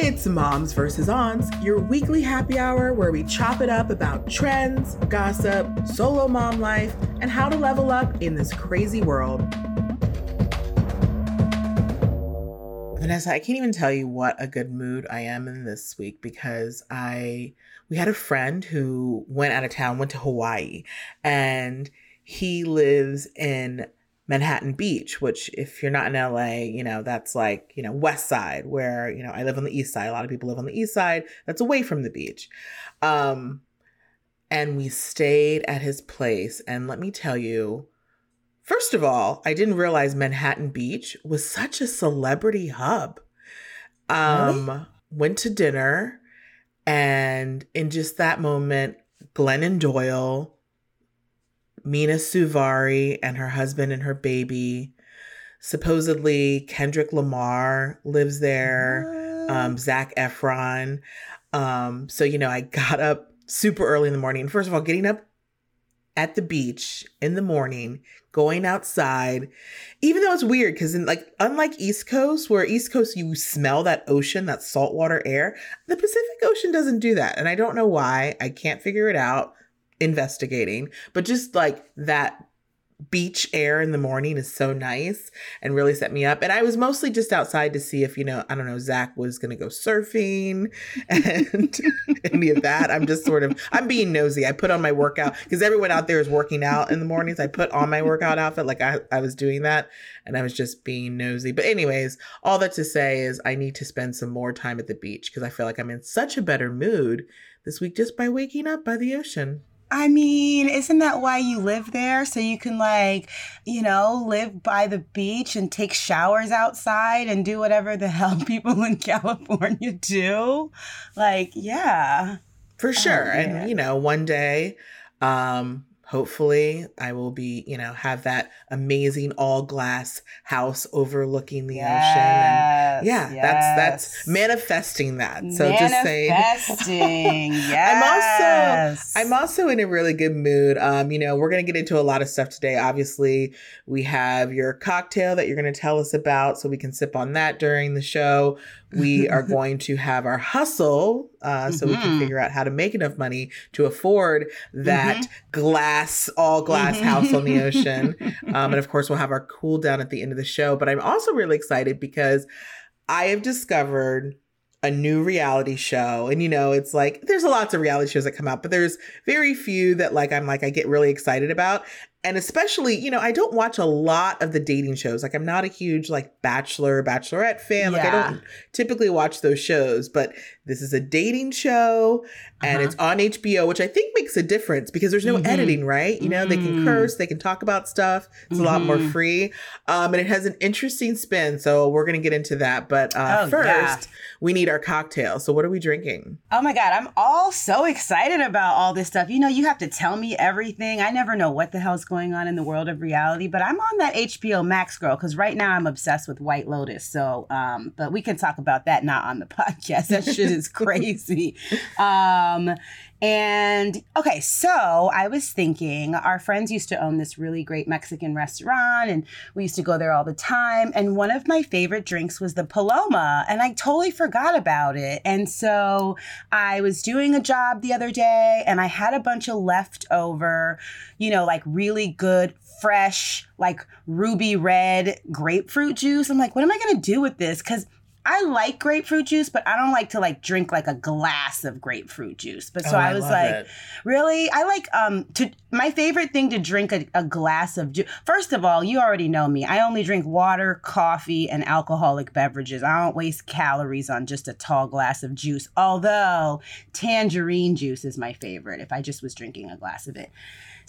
It's Moms versus Aunts, your weekly happy hour where we chop it up about trends, gossip, solo mom life, and how to level up in this crazy world. Vanessa, I can't even tell you what a good mood I am in this week because I we had a friend who went out of town, went to Hawaii, and he lives in Manhattan Beach, which if you're not in LA, you know, that's like, you know, west side where, you know, I live on the east side. A lot of people live on the east side. That's away from the beach. Um and we stayed at his place and let me tell you, first of all, I didn't realize Manhattan Beach was such a celebrity hub. Um really? went to dinner and in just that moment, Glennon Doyle Mena Suvari and her husband and her baby. Supposedly, Kendrick Lamar lives there, um, Zac Efron. Um, so, you know, I got up super early in the morning. First of all, getting up at the beach in the morning, going outside, even though it's weird because in like unlike East Coast, where East Coast you smell that ocean, that saltwater air, the Pacific Ocean doesn't do that. And I don't know why. I can't figure it out investigating, but just like that beach air in the morning is so nice and really set me up. And I was mostly just outside to see if, you know, I don't know, Zach was going to go surfing and any of that. I'm just sort of, I'm being nosy. I put on my workout because everyone out there is working out in the mornings. I put on my workout outfit like I, I was doing that and I was just being nosy. But, anyways, all that to say is I need to spend some more time at the beach because I feel like I'm in such a better mood this week just by waking up by the ocean. I mean, isn't that why you live there? So you can, like, you know, live by the beach and take showers outside and do whatever the hell people in California do? Like, yeah. For sure. Oh, and, you know, one day, um, hopefully I will be, you know, have that amazing all glass house overlooking the yes, ocean. And yeah, yes. that's that's manifesting that. So manifesting, just saying manifesting. yes. I'm also I'm also in a really good mood. Um, you know, we're gonna get into a lot of stuff today. Obviously, we have your cocktail that you're gonna tell us about so we can sip on that during the show. We are going to have our hustle uh, so mm-hmm. we can mm-hmm. figure out how to make enough money to afford that mm-hmm. glass, all glass mm-hmm. house on the ocean. Um, and of course, we'll have our cool down at the end of the show. But I'm also really excited because I have discovered a new reality show and you know it's like there's lots of reality shows that come out but there's very few that like i'm like i get really excited about and especially you know i don't watch a lot of the dating shows like i'm not a huge like bachelor bachelorette fan yeah. like i don't typically watch those shows but this is a dating show and uh-huh. it's on hbo which i think makes a difference because there's no mm-hmm. editing right you know mm-hmm. they can mm. curse they can talk about stuff it's mm-hmm. a lot more mm-hmm. free um, and it has an interesting spin so we're gonna get into that but uh, oh, first yeah. we need our cocktail so what are we drinking oh my god i'm all so excited about all this stuff you know you have to tell me everything i never know what the hell's going on in the world of reality. But I'm on that HBO Max girl because right now I'm obsessed with White Lotus. So, um, but we can talk about that not on the podcast. That shit is crazy. Um, and okay, so I was thinking our friends used to own this really great Mexican restaurant and we used to go there all the time. And one of my favorite drinks was the Paloma, and I totally forgot about it. And so I was doing a job the other day and I had a bunch of leftover, you know, like really good, fresh, like ruby red grapefruit juice. I'm like, what am I to do with this? Because I like grapefruit juice, but I don't like to like drink like a glass of grapefruit juice. But so oh, I was like, it. really? I like um to my favorite thing to drink a, a glass of juice. First of all, you already know me. I only drink water, coffee, and alcoholic beverages. I don't waste calories on just a tall glass of juice. Although tangerine juice is my favorite if I just was drinking a glass of it.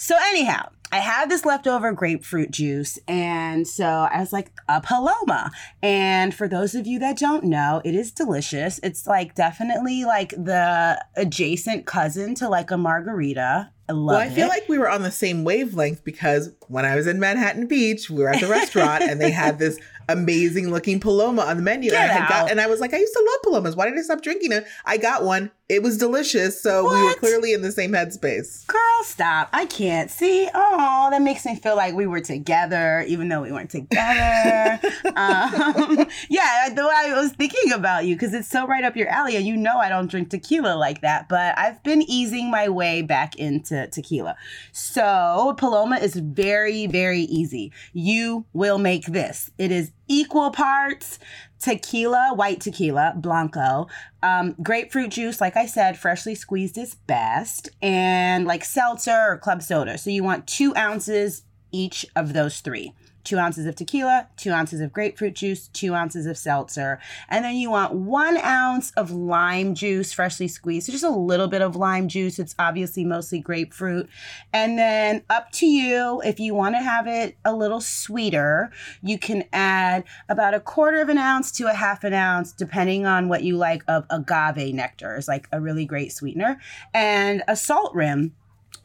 So anyhow, I had this leftover grapefruit juice, and so I was like, a Paloma. And for those of you that don't know, it is delicious. It's like definitely like the adjacent cousin to like a margarita. I love Well, I feel it. like we were on the same wavelength because when I was in Manhattan Beach, we were at the restaurant and they had this amazing looking Paloma on the menu. Get and I had out. got and I was like, I used to love Palomas. Why did I stop drinking it? I got one. It was delicious. So we were clearly in the same headspace. Girl, stop. I can't see. Oh, that makes me feel like we were together, even though we weren't together. um, yeah, though I was thinking about you because it's so right up your alley. And you know I don't drink tequila like that, but I've been easing my way back into tequila. So, Paloma is very, very easy. You will make this. It is equal parts tequila, white tequila, blanco, um, grapefruit juice, like I said, freshly squeezed is best, and like seltzer or club soda. So you want two ounces each of those three. Two ounces of tequila, two ounces of grapefruit juice, two ounces of seltzer. And then you want one ounce of lime juice, freshly squeezed. So just a little bit of lime juice. It's obviously mostly grapefruit. And then up to you, if you want to have it a little sweeter, you can add about a quarter of an ounce to a half an ounce, depending on what you like, of agave nectar is like a really great sweetener, and a salt rim.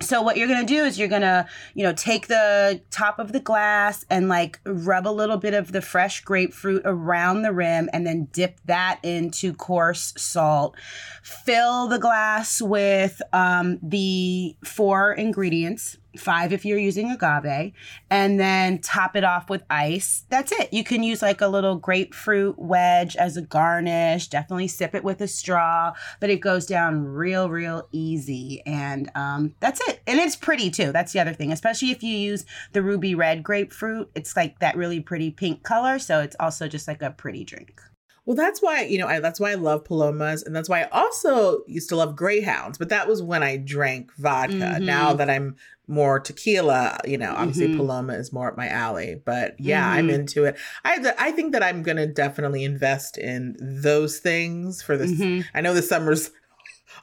So what you're gonna do is you're gonna, you know, take the top of the glass and like rub a little bit of the fresh grapefruit around the rim and then dip that into coarse salt. Fill the glass with um, the four ingredients, five if you're using agave, and then top it off with ice. That's it. You can use like a little grapefruit wedge as a garnish. Definitely sip it with a straw, but it goes down real, real easy. And um, that's it. And it's pretty too. That's the other thing, especially if you use the ruby red grapefruit. It's like that really pretty pink color. So it's also just like a pretty drink. Well, that's why, you know, I, that's why I love Palomas. And that's why I also used to love Greyhounds, but that was when I drank vodka. Mhm. Now that I'm more tequila, you know, obviously Mhm. Paloma is more up my alley. But yeah, I'm Mhm. into it. I, I think that I'm going to definitely invest in those things for this. Mhm. I know the summer's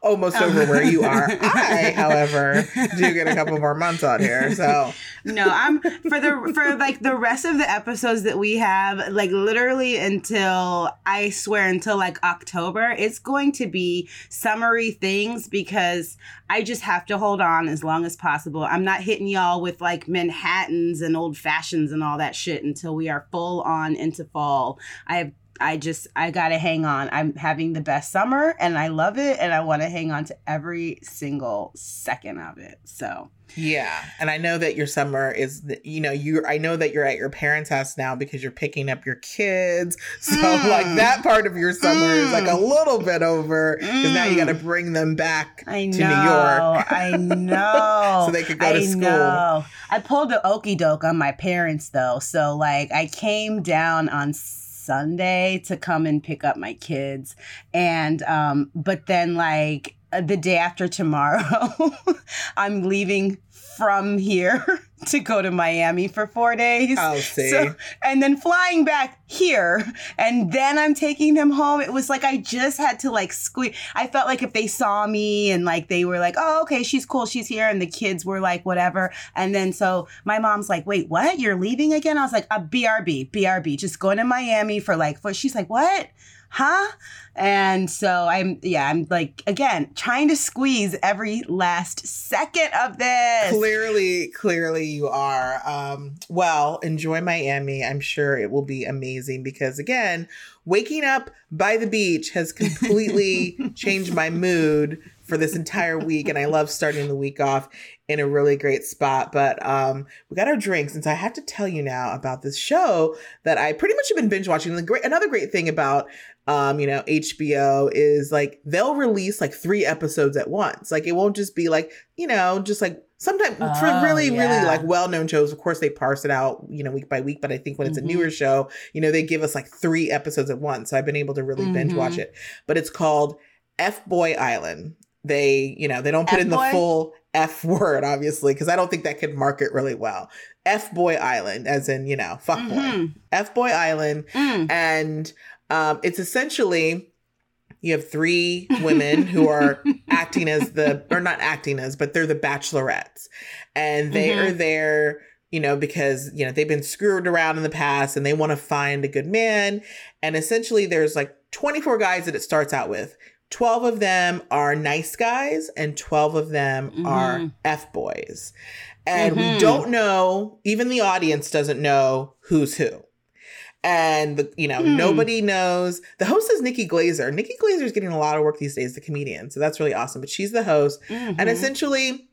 almost oh. over where you are. I, however, do get a couple more months on here. So no, I'm for the for like the rest of the episodes that we have, like literally until I swear until like October, it's going to be summery things because I just have to hold on as long as possible. I'm not hitting y'all with like Manhattans and old fashions and all that shit until we are full on into fall. I have I just I gotta hang on. I'm having the best summer and I love it and I want to hang on to every single second of it. So Yeah, and I know that your summer is, you know, you. I know that you're at your parents' house now because you're picking up your kids. So Mm. like that part of your summer is like a little bit over because now you got to Mm. bring them back I know. to New York. I know. So they could go to school. Know. I pulled the okey doke on my parents though. So like I came down on Sunday to come and pick up my kids. And um, but then like the day after tomorrow, I'm leaving from here to go to Miami for four days. Oh, I'll see. So, and then flying back here, and then I'm taking them home. It was like I just had to like squeeze. I felt like if they saw me and like they were like, "Oh, okay, she's cool, she's here," and the kids were like, "Whatever." And then so my mom's like, "Wait, what? You're leaving again?" I was like, uh, "A BRB, BRB, just going to Miami for like." For she's like, "What?" Huh? And so I'm, yeah, I'm like, again, trying to squeeze every last second of this. Clearly, clearly you are. Um, well, enjoy Miami. I'm sure it will be amazing because again, waking up by the beach has completely changed my mood for this entire week. And I love starting the week off in a really great spot. But um, we got our drinks. And so I have to tell you now about this show that I pretty much have been binge watching. The great another great thing about um, you know, HBO is like they'll release like three episodes at once. Like it won't just be like, you know, just like sometimes for Oh, really, yeah. really like well-known shows, of course they parse it out, you know, week by week. But I think when it's Mhm. a newer show, you know, they give us like three episodes at once. So I've been able to really binge watch Mhm. it. But it's called F Boy Island. They, you know, they don't put in the full F word, obviously, because I don't think that could market really well. F Boy Island, as in, you know, fuck boy. Mhm. F Boy Island Mm. and um, it's essentially you have three women who are acting as the or not acting as but they're the bachelorettes and they mm-hmm. are there you know because you know they've been screwed around in the past and they want to find a good man and essentially there's like 24 guys that it starts out with 12 of them are nice guys and 12 of them mm-hmm. are f boys and mm-hmm. we don't know even the audience doesn't know who's who and the, you know hmm. nobody knows. The host is nikki glaser. Nikki glaser is getting a lot of work these days the comedian so that's really awesome but she's the host. Mm-hmm. and essentially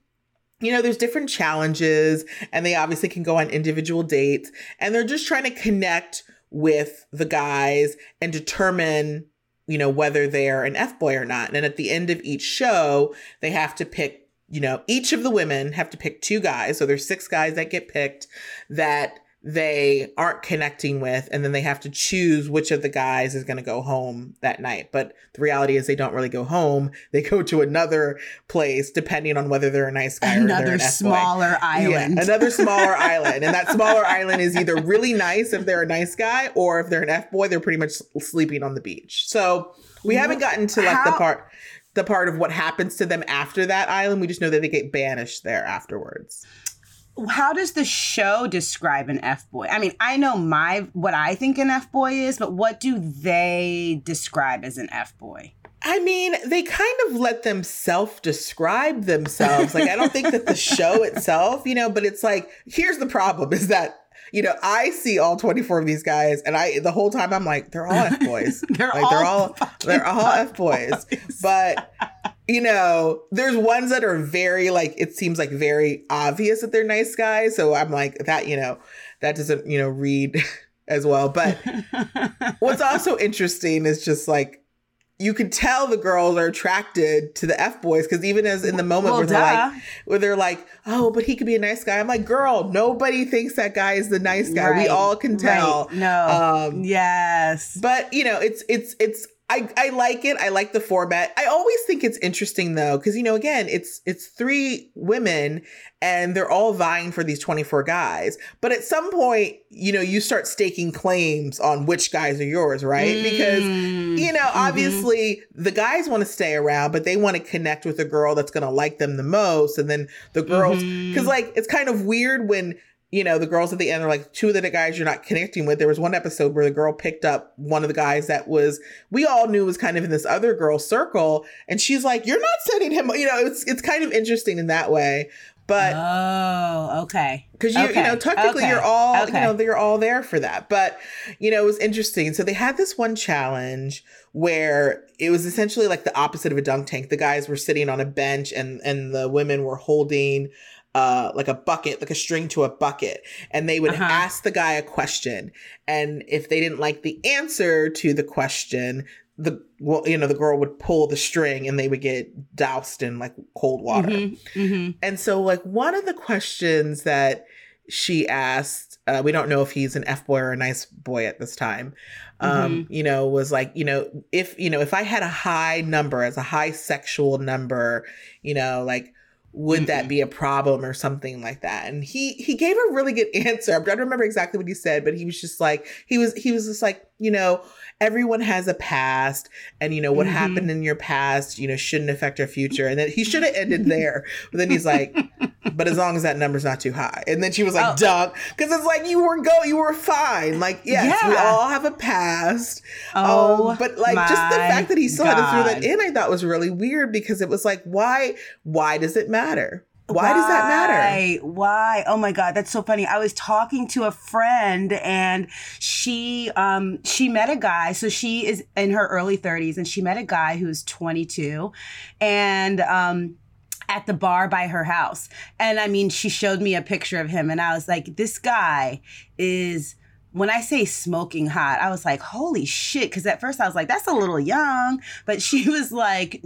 you know there's different challenges and they obviously can go on individual dates and they're just trying to connect with the guys and determine you know whether they're an f-boy or not. And at the end of each show they have to pick you know each of the women have to pick two guys. So there's six guys that get picked that they aren't connecting with and then they have to choose which of the guys is going to go home that night. But the reality is they don't really go home. They go to another place depending on whether they're a nice guy another or another smaller island. yeah, another smaller island. And that smaller island is either really nice if they're a nice guy or if they're an f-boy they're pretty much sleeping on the beach. So we haven't gotten to like How- the part the part of what happens to them after that island. We just know that they get banished there afterwards how does the show describe an F boy? I mean, I know my what I think an F boy is, but what do they describe as an F boy? I mean, they kind of let them self describe themselves. Like, I don't think that the show itself, you know, but it's like, here's the problem is that, you know, I see all 24 of these guys and I, the whole time I'm like, they're all F boys. they're, like, all they're all, they're all F boys. But you know, there's ones that are very like it seems like very obvious that they're nice guys. So I'm like that, you know, that doesn't, you know, read as well. But what's also interesting is just like you could tell the girls are attracted to the F boys because even as in the moment well, where they're duh. like where they're like, oh, but he could be a nice guy. I'm like, girl, nobody thinks that guy is the nice guy. Right, we all can tell. Right. No. Um, yes. But you know, it's it's it's I, I like it. I like the format. I always think it's interesting though, because you know, again, it's it's three women and they're all vying for these 24 guys. But at some point, you know, you start staking claims on which guys are yours, right? Mm. Because, you know, mm-hmm. obviously the guys want to stay around, but they want to connect with a girl that's gonna like them the most. And then the girls because mm-hmm. like it's kind of weird when you know, the girls at the end are like two of the guys you're not connecting with. There was one episode where the girl picked up one of the guys that was we all knew was kind of in this other girl circle, and she's like, "You're not sending him." You know, it's it's kind of interesting in that way. But oh, okay, because you okay. you know technically okay. you're all okay. you know they're all there for that. But you know it was interesting. So they had this one challenge where it was essentially like the opposite of a dunk tank. The guys were sitting on a bench and and the women were holding uh, like a bucket, like a string to a bucket, and they would uh-huh. ask the guy a question, and if they didn't like the answer to the question, the well, you know, the girl would pull the string, and they would get doused in like cold water. Mm-hmm. Mm-hmm. And so, like one of the questions that she asked, uh, we don't know if he's an f boy or a nice boy at this time. Um, mm-hmm. you know, was like, you know, if you know, if I had a high number as a high sexual number, you know, like would that be a problem or something like that? And he he gave a really good answer. I don't remember exactly what he said but he was just like he was he was just like you know everyone has a past and you know what mm-hmm. happened in your past you know shouldn't affect your future and then he should have ended there but then he's like but as long as that number's not too high and then she was like oh. dunk because it's like you were go you were fine like yes yeah. we all have a past oh um, but like just the fact that he still God. had to throw that in i thought was really weird because it was like why why does it matter why, Why, does that matter? Why? Oh my God, that's so funny. I was talking to a friend and she um she met a guy. So she is in her early 30s and she met a guy who's 22 and um at the bar by her house. And I mean, she showed me a picture of him and I was like, this guy is when I say smoking hot, I was like, holy shit. Cause at first I was like, that's a little young. But she was like,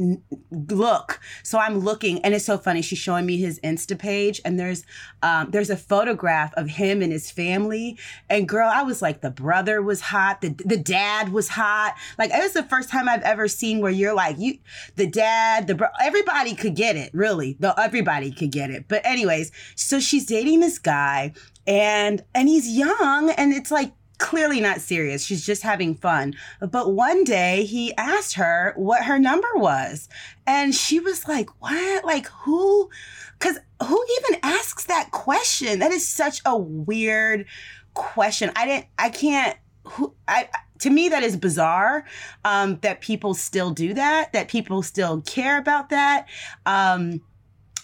look. So I'm looking and it's so funny. She's showing me his Insta page and there's um, there's a photograph of him and his family. And girl, I was like, the brother was hot, the, the dad was hot. Like it was the first time I've ever seen where you're like, you the dad, the bro everybody could get it, really. The everybody could get it. But anyways, so she's dating this guy and and he's young and it's like clearly not serious. She's just having fun. But one day he asked her what her number was. And she was like, What? Like, who? Because who even asks that question? That is such a weird question. I didn't, I can't, who, I, to me that is bizarre um, that people still do that that people still care about that um,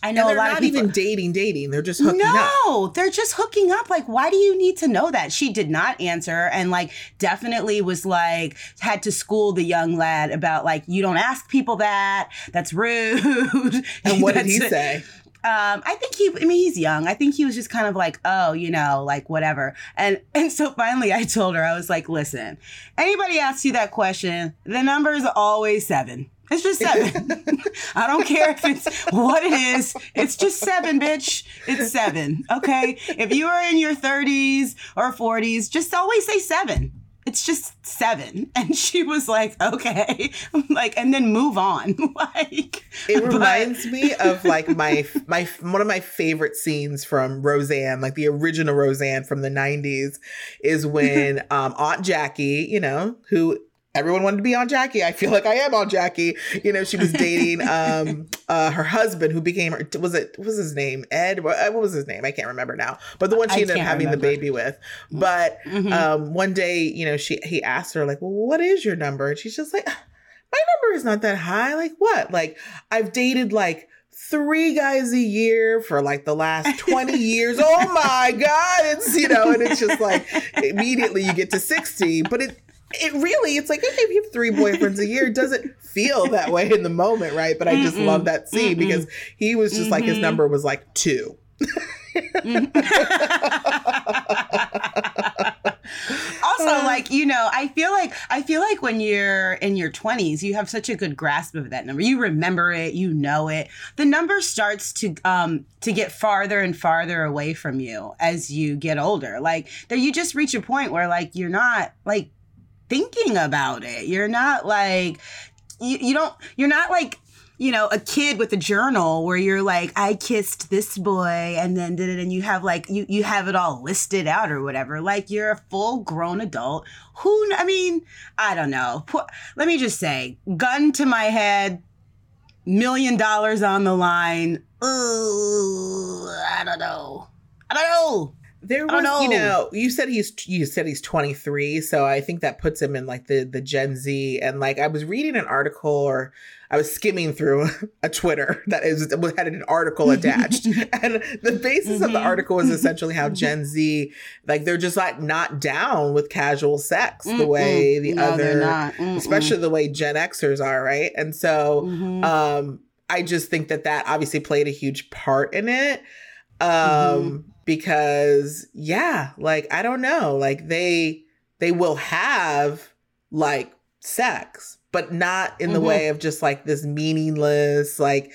I know a lot of people even dating, dating. They're just hooking no, up. No, they're just hooking up. Like, why do you need to know that? She did not answer and like definitely was like had to school the young lad about like you don't ask people that. That's rude. And what did he say? um, I think he. I mean, he's young. I think he was just kind of like, oh, you know, like whatever. And and so finally, I told her, I was like, listen, anybody asks you that question, the number is always seven. It's just seven. I don't care if it's what it is. It's just seven, bitch. It's seven. Okay. If you are in your 30s or 40s, just always say seven. It's just seven. And she was like, okay. I'm like, and then move on. like It but- reminds me of like my my one of my favorite scenes from Roseanne, like the original Roseanne from the '90s, is when um, Aunt Jackie, you know, who everyone wanted to be Aunt Jackie. I feel like I am Aunt Jackie. You know, she was dating um, uh, her husband, who became her. Was it what was his name? Ed. What what was his name? I can't remember now. But the one she I ended up having remember. the baby with. But Mhm. um, one day, you know, she he asked her like, "Well, what is your number?" And she's just like, "My number is not that high. Like what? Like I've dated like." Three guys a year for like the last 20 years. Oh my God. It's, you know, and it's just like immediately you get to 60. But it, it really, it's like, okay, if you have three boyfriends a year, it doesn't feel that way in the moment, right? But I just Mm-mm. love that scene Mm-mm. because he was just like, his Mhm. number was like two. also Uh. like you know i feel like i feel like when you're in your 20s you have such a good grasp of that number you remember it you know it the number starts to um to get farther and farther away from you as you get older like there you just reach a point where like you're not like thinking about it. You're not like you, you don't you're not like you know a kid with a journal where you're like i kissed this boy and then did it and you have like you you have it all listed out or whatever. Like you're a full grown adult. Who i mean i don't know. Let me just say gun to my head million dollars on the line. Ooh, i don't know. I don't know There was, don't you know. you said he's you said he's 23, so I think that puts him in like the the Gen Z. And like I was reading an article or I was skimming through a Twitter that is had an article attached, and the basis of the Mhm. article is essentially how Gen Z like they're just like not down with casual sex the way the No, other. Especially the way Gen Xers are, right? And so Mhm. um i just think that that obviously played a huge part in it um Mhm. Because yeah like i don't know like they they will have like sex but not in the Mhm. way of just like this meaningless like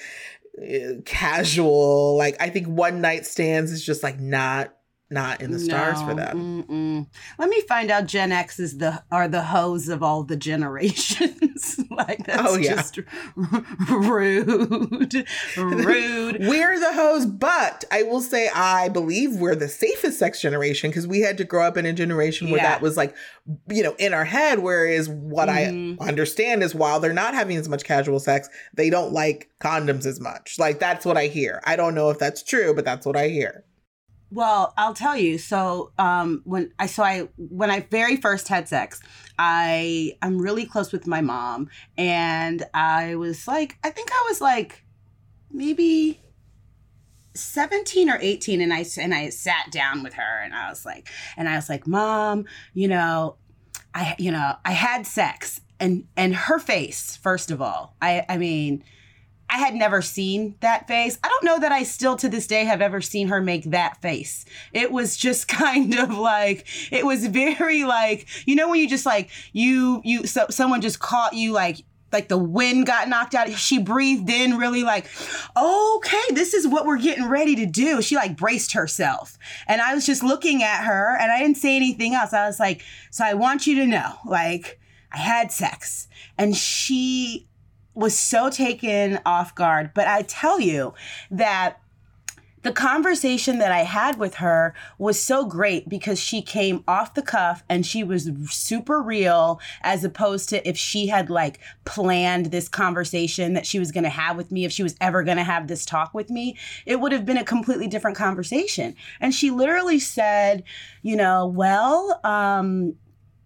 uh, casual like i think one night stands is just like not not in the stars for No, them mm-mm. Let me find out. Gen X is the are the hoes of all the generations. like that's Oh, yeah. just rude, rude. We're the hoes, but I will say I believe we're the safest sex generation because we had to grow up in a generation where Yeah. that was like, you know, in our head. Whereas what Mhm. I understand is while they're not having as much casual sex, they don't like condoms as much. Like that's what I hear. I don't know if that's true, but that's what I hear. Well, I'll tell you. So, um, when I so I when I very first had sex, I I'm really close with my mom, and I was like, I think I was like maybe 17 or 18 and I and I sat down with her and I was like and I was like mom you know I you know I had sex and and her face first of all I I mean I had never seen that face. I don't know that I still to this day have ever seen her make that face. It was just kind of like it was very like you know when you just like you you so, someone just caught you like like the wind got knocked out. She breathed in really like, okay, this is what we're getting ready to do. She like braced herself. And I was just looking at her and I didn't say anything else. I was like, so I want you to know, like, I had sex. And she was so taken off guard. But I tell you that the conversation that I had with her was so great because she came off the cuff and she was super real as opposed to if she had like planned this conversation that she was going to have with me if she was ever going to have this talk with me it would have been a completely different conversation and she literally said you know well um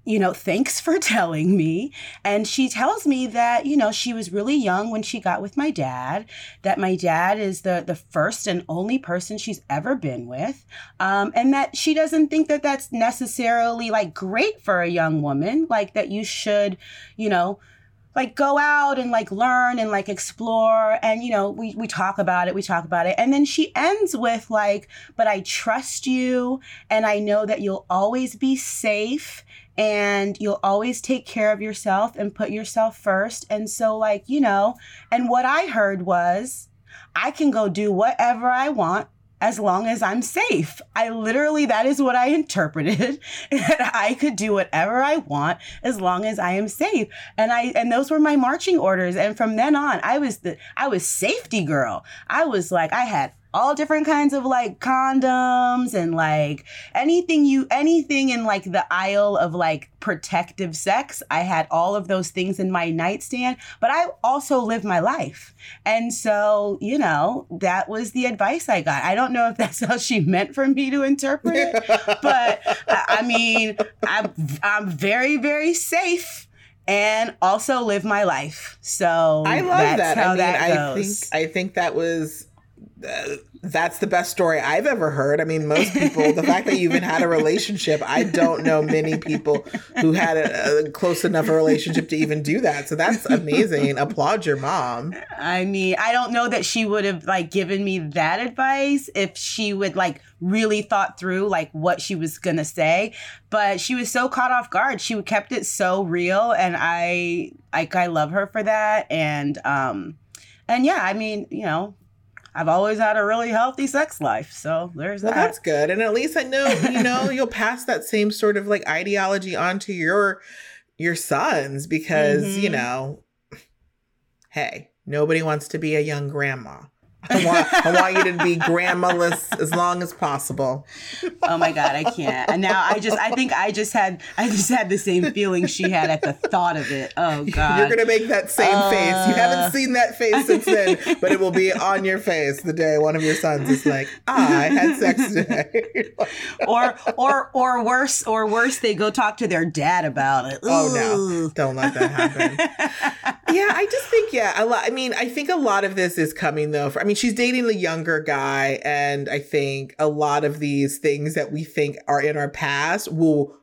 you know, thanks for telling me. And she tells me that, you know, she was really young when she got with my dad, that my dad is the, the first and only person she's ever been with, um, and that she doesn't think that that's necessarily like great for a young woman, like that you should, you know, like go out and like learn and like explore and you know we we talk about it we talk about it and then she ends with like but I trust you and I know that you'll always be safe and you'll always take care of yourself and put yourself first. And so, like, you know, and what I heard was I can go do whatever I want as long as I'm safe. I literally, that is what I interpreted. that I could do whatever I want as long as I am safe. And I, and those were my marching orders. And from then on, I was the, I was safety girl. I was like, I had all different kinds of like condoms and like anything you anything in like the aisle of like protective sex. I had all of those things in my nightstand, but I also live my life. And so, you know, that was the advice I got. I don't know if that's how she meant for me to interpret it, but I mean, I'm I'm very very safe and also live my life. So I love that. I mean, that I think I think that was uh, that's the best story I've ever heard. I mean, most people, the fact that you even had a relationship, I don't know many people who had a, a close enough a relationship to even do that. So that's amazing. Applaud your mom. I mean, I don't know that she would have like given me that advice if she would like really thought through like what she was gonna say, but she was so caught off guard. She kept it so real, and I like I love her for that. And um, and yeah, I mean, you know, I've always had a really healthy sex life. So there's that. That's good. And at least I know, you know, you'll pass that same sort of like ideology on to your your sons because, mm-hmm. you know, hey, nobody wants to be a young grandma. I want, I want you to be grandmaless as long as possible. Oh my god, I can't. And now I just I think I just had I just had the same feeling she had at the thought of it. Oh god. You're gonna make that same uh... face. You haven't uh. seen that face since then, but it will be on your face the day one of your sons is like, I had sex today. or or or worse or worse, they go talk to their dad about it. Ooh. Oh no. Don't let that happen. yeah, I just think, yeah, a lot I mean, I think a lot of this is coming though. For, I mean, she's dating the younger guy, and I think a lot of these things that we think are in our past will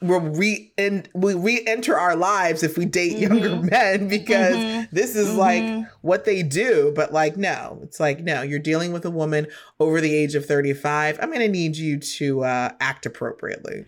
will re and we re-enter our lives if we date mm-hmm. younger men because mm-hmm. this is mm-hmm. like what they do but like no it's like no you're dealing with a woman over the age of 35 i'm gonna need you to uh, act appropriately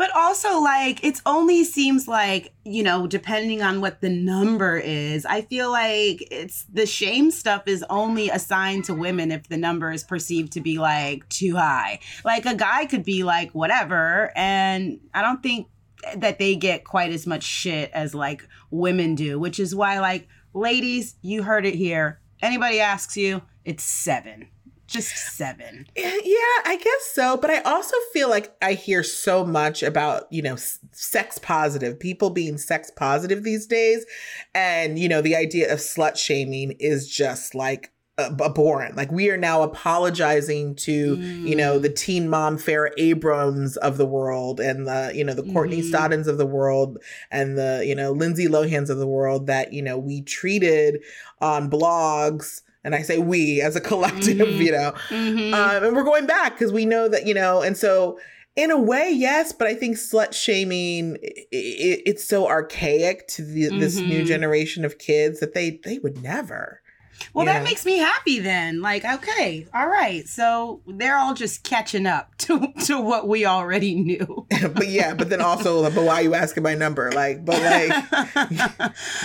but also, like, it only seems like, you know, depending on what the number is, I feel like it's the shame stuff is only assigned to women if the number is perceived to be like too high. Like, a guy could be like, whatever. And I don't think that they get quite as much shit as like women do, which is why, like, ladies, you heard it here. Anybody asks you, it's seven just seven. Yeah, I guess so. But I also feel like I hear so much about, you know, sex positive, people being sex positive these days. And, you know, the idea of slut shaming is just like abhorrent. Like we are now apologizing to, mm. you know, the mm. teen mom Farrah Abrahams of the world and the, you know, the Courtney mm. Stoddens of the world and the, you know, Lindsay Lohans of the world that, you know, we treated on blogs and I say we as a collective, mm-hmm. you know, mm-hmm. um, and we're going back because we know that, you know, and so in a way, yes, but I think slut shaming it, it, it's so archaic to the, mm-hmm. this new mm-hmm. generation of kids that they they would never. Well, that makes me happy then. Like, okay, all right. So they're all just catching up to, to what we already knew. but yeah, but then also, but why are you asking my number? Like, but like,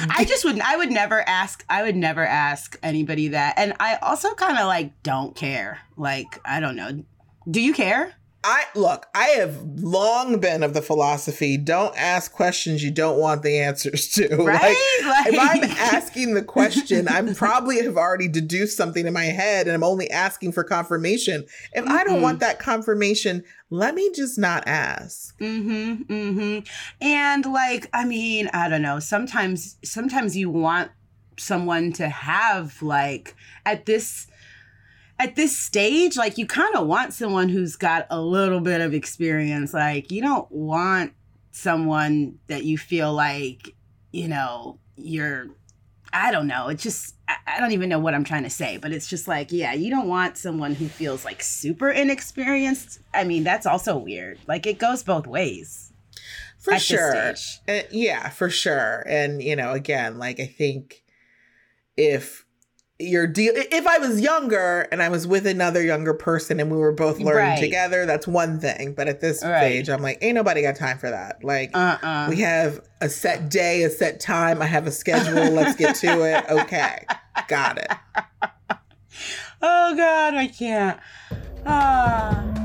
I just wouldn't. I would never ask, I would never ask anybody that. And I also kind of like don't care. Like, I don't know. Do you care? I look, I have long been of the philosophy don't ask questions you don't want the answers to. Right? Like, if I'm asking the question, I'm probably have already deduced something in my head and I'm only asking for confirmation. If I don't want that confirmation, let me just not ask. Mm-hmm. Mm-hmm. And like, I mean, I don't know. Sometimes sometimes you want someone to have like at this at this stage, like you kind of want someone who's got a little bit of experience. Like you don't want someone that you feel like, you know, you're I don't know. It's just I don't even know what I'm trying to say, but it's just like, yeah, you don't want someone who feels like super inexperienced. I mean, that's also weird. Like it goes both ways. For sure. Uh, yeah, for sure. And you know, again, like I think if you're deal if I was younger and I was with another younger person and we were both learning right. together, that's one thing. But at this right. stage, I'm like, ain't nobody got time for that. Like uh-uh. we have a set day, a set time. I have a schedule. Let's get to it. Okay. Got it. Oh God, I can't. Ah.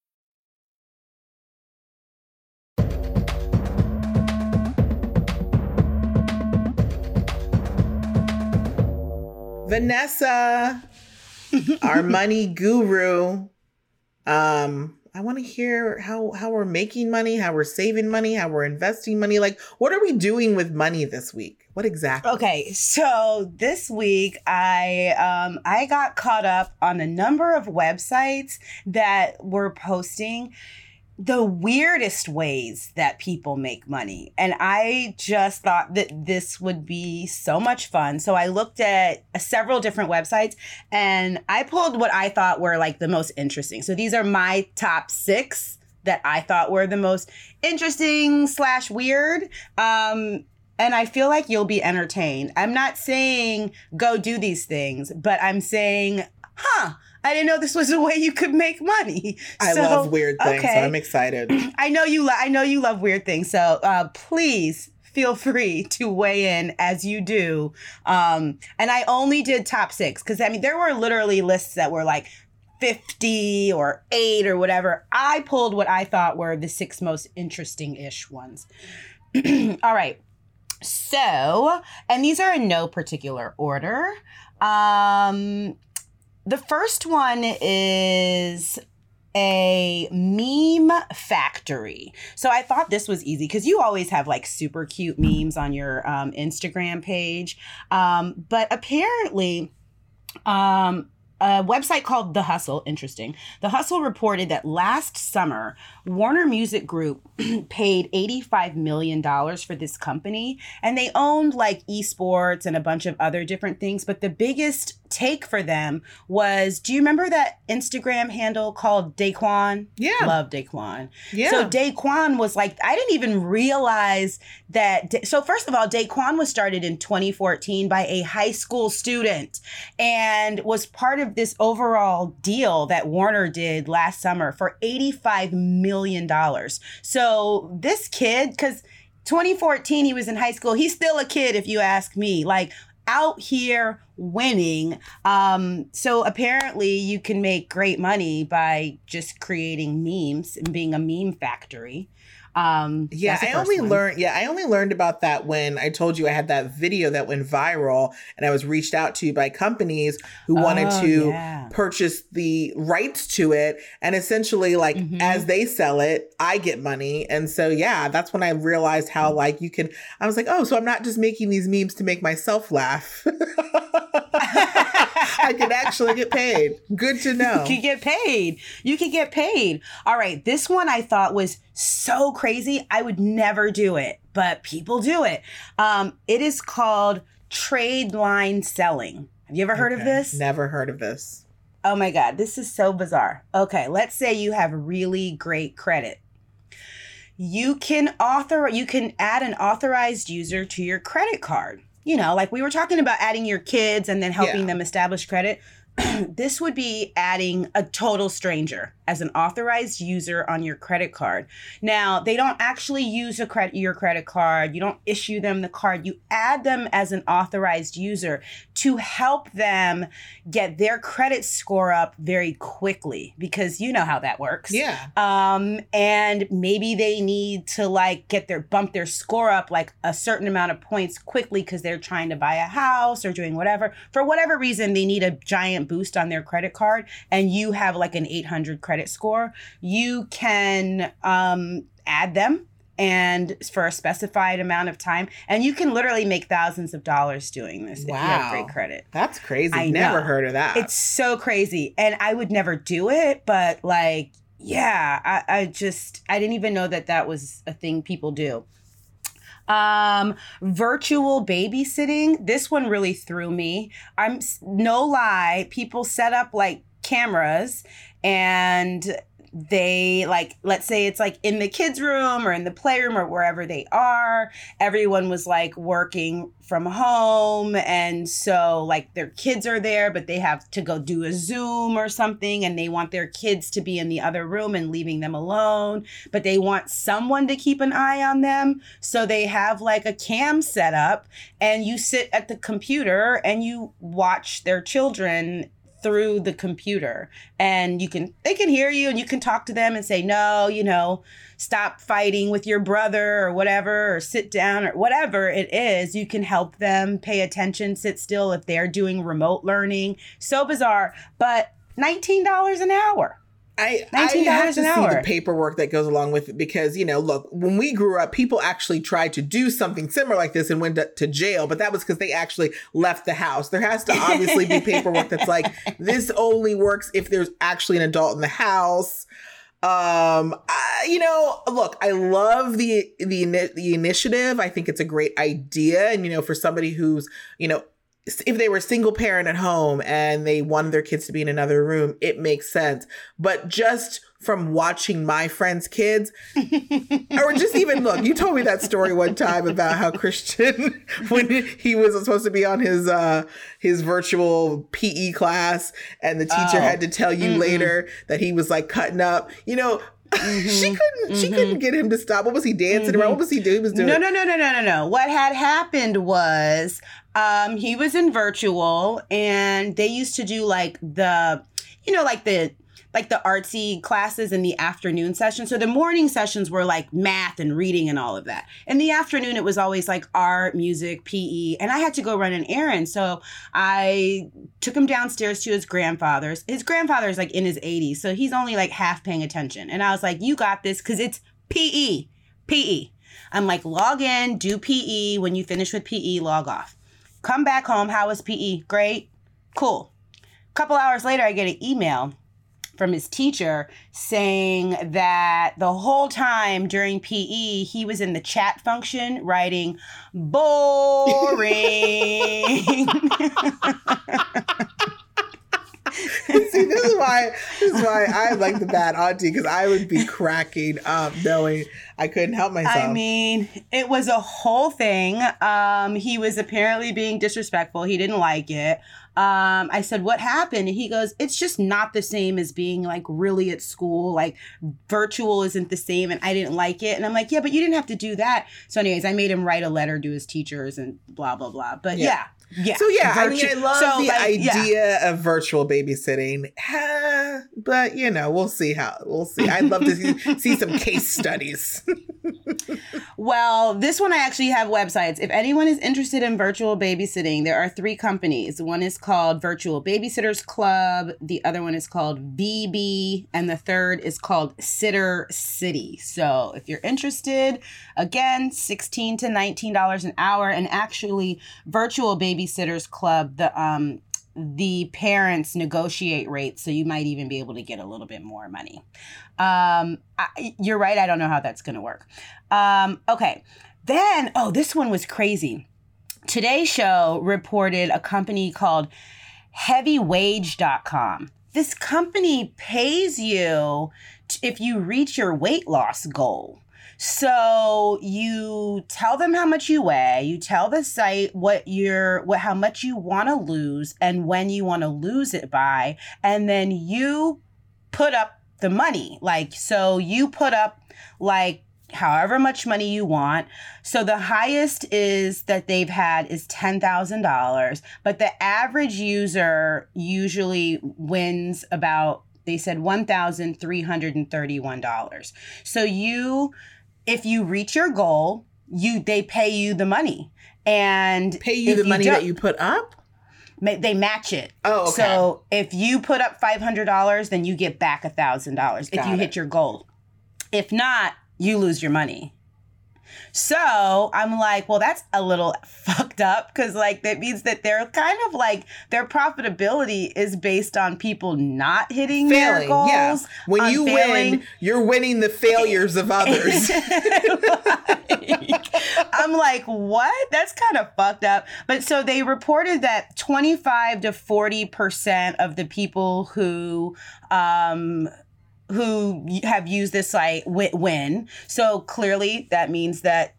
Vanessa, our money guru. Um, I want to hear how how we're making money, how we're saving money, how we're investing money. Like, what are we doing with money this week? What exactly? Okay, so this week I um I got caught up on a number of websites that were posting the weirdest ways that people make money. And I just thought that this would be so much fun. So I looked at uh, several different websites and I pulled what I thought were like the most interesting. So these are my top six that I thought were the most interesting slash weird. Um, and I feel like you'll be entertained. I'm not saying go do these things, but I'm saying, huh, I didn't know this was a way you could make money. I so, love weird things, okay. so I'm excited. I know you. Lo- I know you love weird things. So uh, please feel free to weigh in as you do. Um, and I only did top six because I mean there were literally lists that were like 50 or 8 or whatever. I pulled what I thought were the six most interesting ish ones. All right. So, and these are in no particular order. Um, the first one is a meme factory. So I thought this was easy because you always have like super cute memes on your um, Instagram page. Um, but apparently, um, a website called The Hustle, interesting. The Hustle reported that last summer, Warner Music Group paid $85 million for this company, and they owned like esports and a bunch of other different things. But the biggest take for them was do you remember that Instagram handle called Daquan? Yeah. Love Daquan. Yeah. So Daquan was like, I didn't even realize that. So, first of all, Daquan was started in 2014 by a high school student and was part of this overall deal that Warner did last summer for $85 million. So, this kid, because 2014, he was in high school. He's still a kid, if you ask me. Like, out here winning. Um, so apparently, you can make great money by just creating memes and being a meme factory. Um, yeah, I only one. learned. Yeah, I only learned about that when I told you I had that video that went viral, and I was reached out to by companies who wanted oh, to yeah. purchase the rights to it, and essentially, like mm-hmm. as they sell it, I get money, and so yeah, that's when I realized how like you can. I was like, oh, so I'm not just making these memes to make myself laugh. I can actually get paid. Good to know. You can get paid. You can get paid. All right. This one I thought was so crazy. I would never do it, but people do it. Um, it is called trade line selling. Have you ever heard okay. of this? Never heard of this. Oh my God. This is so bizarre. Okay. Let's say you have really great credit you can author you can add an authorized user to your credit card you know, like we were talking about adding your kids and then helping yeah. them establish credit. this would be adding a total stranger as an authorized user on your credit card. Now, they don't actually use a credit your credit card. You don't issue them the card. You add them as an authorized user to help them get their credit score up very quickly because you know how that works. Yeah. Um and maybe they need to like get their bump their score up like a certain amount of points quickly cuz they're trying to buy a house or doing whatever. For whatever reason they need a giant boost on their credit card and you have like an 800 credit score, you can um, add them and for a specified amount of time. And you can literally make thousands of dollars doing this wow. if you have great credit. That's crazy. I never know. heard of that. It's so crazy. And I would never do it, but like, yeah, I, I just, I didn't even know that that was a thing people do. Um, virtual babysitting. This one really threw me. I'm no lie. People set up like cameras and they like let's say it's like in the kids room or in the playroom or wherever they are everyone was like working from home. And so like their kids are there but they have to go do a zoom or something. And they want their kids to be in the other room and leaving them alone. But they want someone to keep an eye on them. So they have like a cam set up. And you sit at the computer and you watch their children through the computer. And you can they can hear you and you can talk to them and say no you know stop fighting with your brother or whatever or sit down or whatever it is. You can help them pay attention sit still if they're doing remote learning. So bizarre. But $19 an hour I, I have to see the paperwork that goes along with it because, you know, look, when we grew up, people actually tried to do something similar like this and went to, to jail, but that was because they actually left the house. There has to obviously be paperwork that's like, this only works if there's actually an adult in the house. Um, I, you know, look, I love the, the, the initiative. I think it's a great idea. And, you know, for somebody who's, you know, if they were single parent at home and they wanted their kids to be in another room, it makes sense. But just from watching my friends' kids, or just even look, you told me that story one time about how Christian, when he was supposed to be on his uh his virtual PE class, and the teacher oh. had to tell you mm later that he was like cutting up. You know, Mm-hmm. she couldn't. She mm-hmm. couldn't get him to stop. What was he dancing mm-hmm. around? What was he doing? He was doing. No, no, no, no, no, no, no. What had happened was, um, he was in virtual, and they used to do like the, you know, like the like the artsy classes in the afternoon session. So the morning sessions were like math and reading and all of that. In the afternoon, it was always like art, music, PE, and I had to go run an errand. So I took him downstairs to his grandfather's. His grandfather's like in his 80s, so he's only like half paying attention. And I was like, "You got this," because it's PE, PE. I'm like, log in, do PE. When you finish with PE, log off. Come back home. How was PE? Great. Cool. A couple hours later, I get an email from his teacher saying that the whole time during PE, he was in the chat function writing boring. See, this is why this is why I'm like the bad auntie because I would be cracking up knowing I couldn't help myself. I mean, it was a whole thing. Um, he was apparently being disrespectful. He didn't like it. Um, I said, What happened? And he goes, It's just not the same as being like really at school. Like virtual isn't the same. And I didn't like it. And I'm like, Yeah, but you didn't have to do that. So, anyways, I made him write a letter to his teachers and blah, blah, blah. But yeah. yeah. Yeah. So yeah, Virtu- I mean, I love so, the like, idea yeah. of virtual babysitting, eh, but you know, we'll see how we'll see. I'd love to see, see some case studies. well, this one I actually have websites. If anyone is interested in virtual babysitting, there are three companies. One is called Virtual Babysitters Club, the other one is called VB, and the third is called Sitter City. So if you're interested, again, 16 to $19 an hour. And actually, Virtual Babysitters Club, the um the parents negotiate rates so you might even be able to get a little bit more money. Um, I, you're right i don't know how that's going to work. Um, okay then oh this one was crazy. Today's show reported a company called healthywage.com this company pays you t- if you reach your weight loss goal so you tell them how much you weigh, you tell the site what you're what how much you want to lose and when you want to lose it by, and then you put up the money. Like so you put up like however much money you want. So the highest is that they've had is $10,000, but the average user usually wins about they said $1,331. So you if you reach your goal, you they pay you the money and pay you the money that you put up. They match it. Oh, okay. So if you put up five hundred dollars, then you get back a thousand dollars if you it. hit your goal. If not, you lose your money. So I'm like, well, that's a little fucked up because, like, that means that they're kind of like their profitability is based on people not hitting failing, their goals. Yeah. When you failing. win, you're winning the failures of others. like, I'm like, what? That's kind of fucked up. But so they reported that 25 to 40% of the people who, um, who have used this site win. So clearly that means that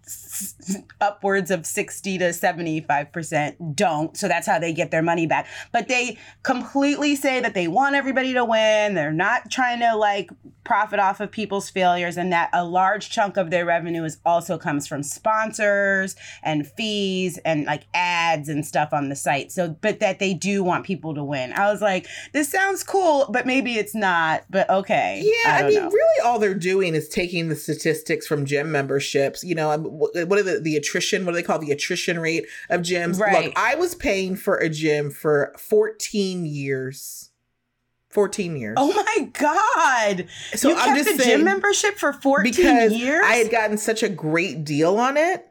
upwards of 60 to 75% don't. So that's how they get their money back. But they completely say that they want everybody to win. They're not trying to like profit off of people's failures and that a large chunk of their revenue is also comes from sponsors and fees and like ads and stuff on the site. So but that they do want people to win. I was like, this sounds cool, but maybe it's not. But okay. Yeah, I, I mean, know. really all they're doing is taking the statistics from gym memberships, you know, um, what are the, the attrition? What do they call the attrition rate of gyms? Right. Look, I was paying for a gym for 14 years. 14 years. Oh my God. So you I'm kept just the saying, gym membership for 14 because years? I had gotten such a great deal on it.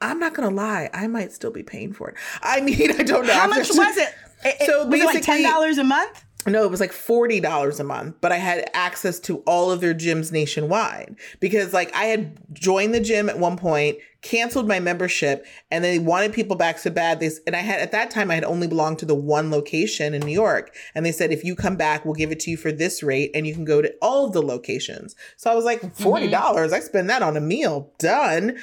I'm not gonna lie, I might still be paying for it. I mean, I don't know. How much was it? it so was it like ten dollars a month? No, it was like $40 a month, but I had access to all of their gyms nationwide because like I had joined the gym at one point, canceled my membership, and they wanted people back so bad. They, and I had, at that time, I had only belonged to the one location in New York. And they said, if you come back, we'll give it to you for this rate and you can go to all of the locations. So I was like, $40, mm-hmm. I spend that on a meal. Done.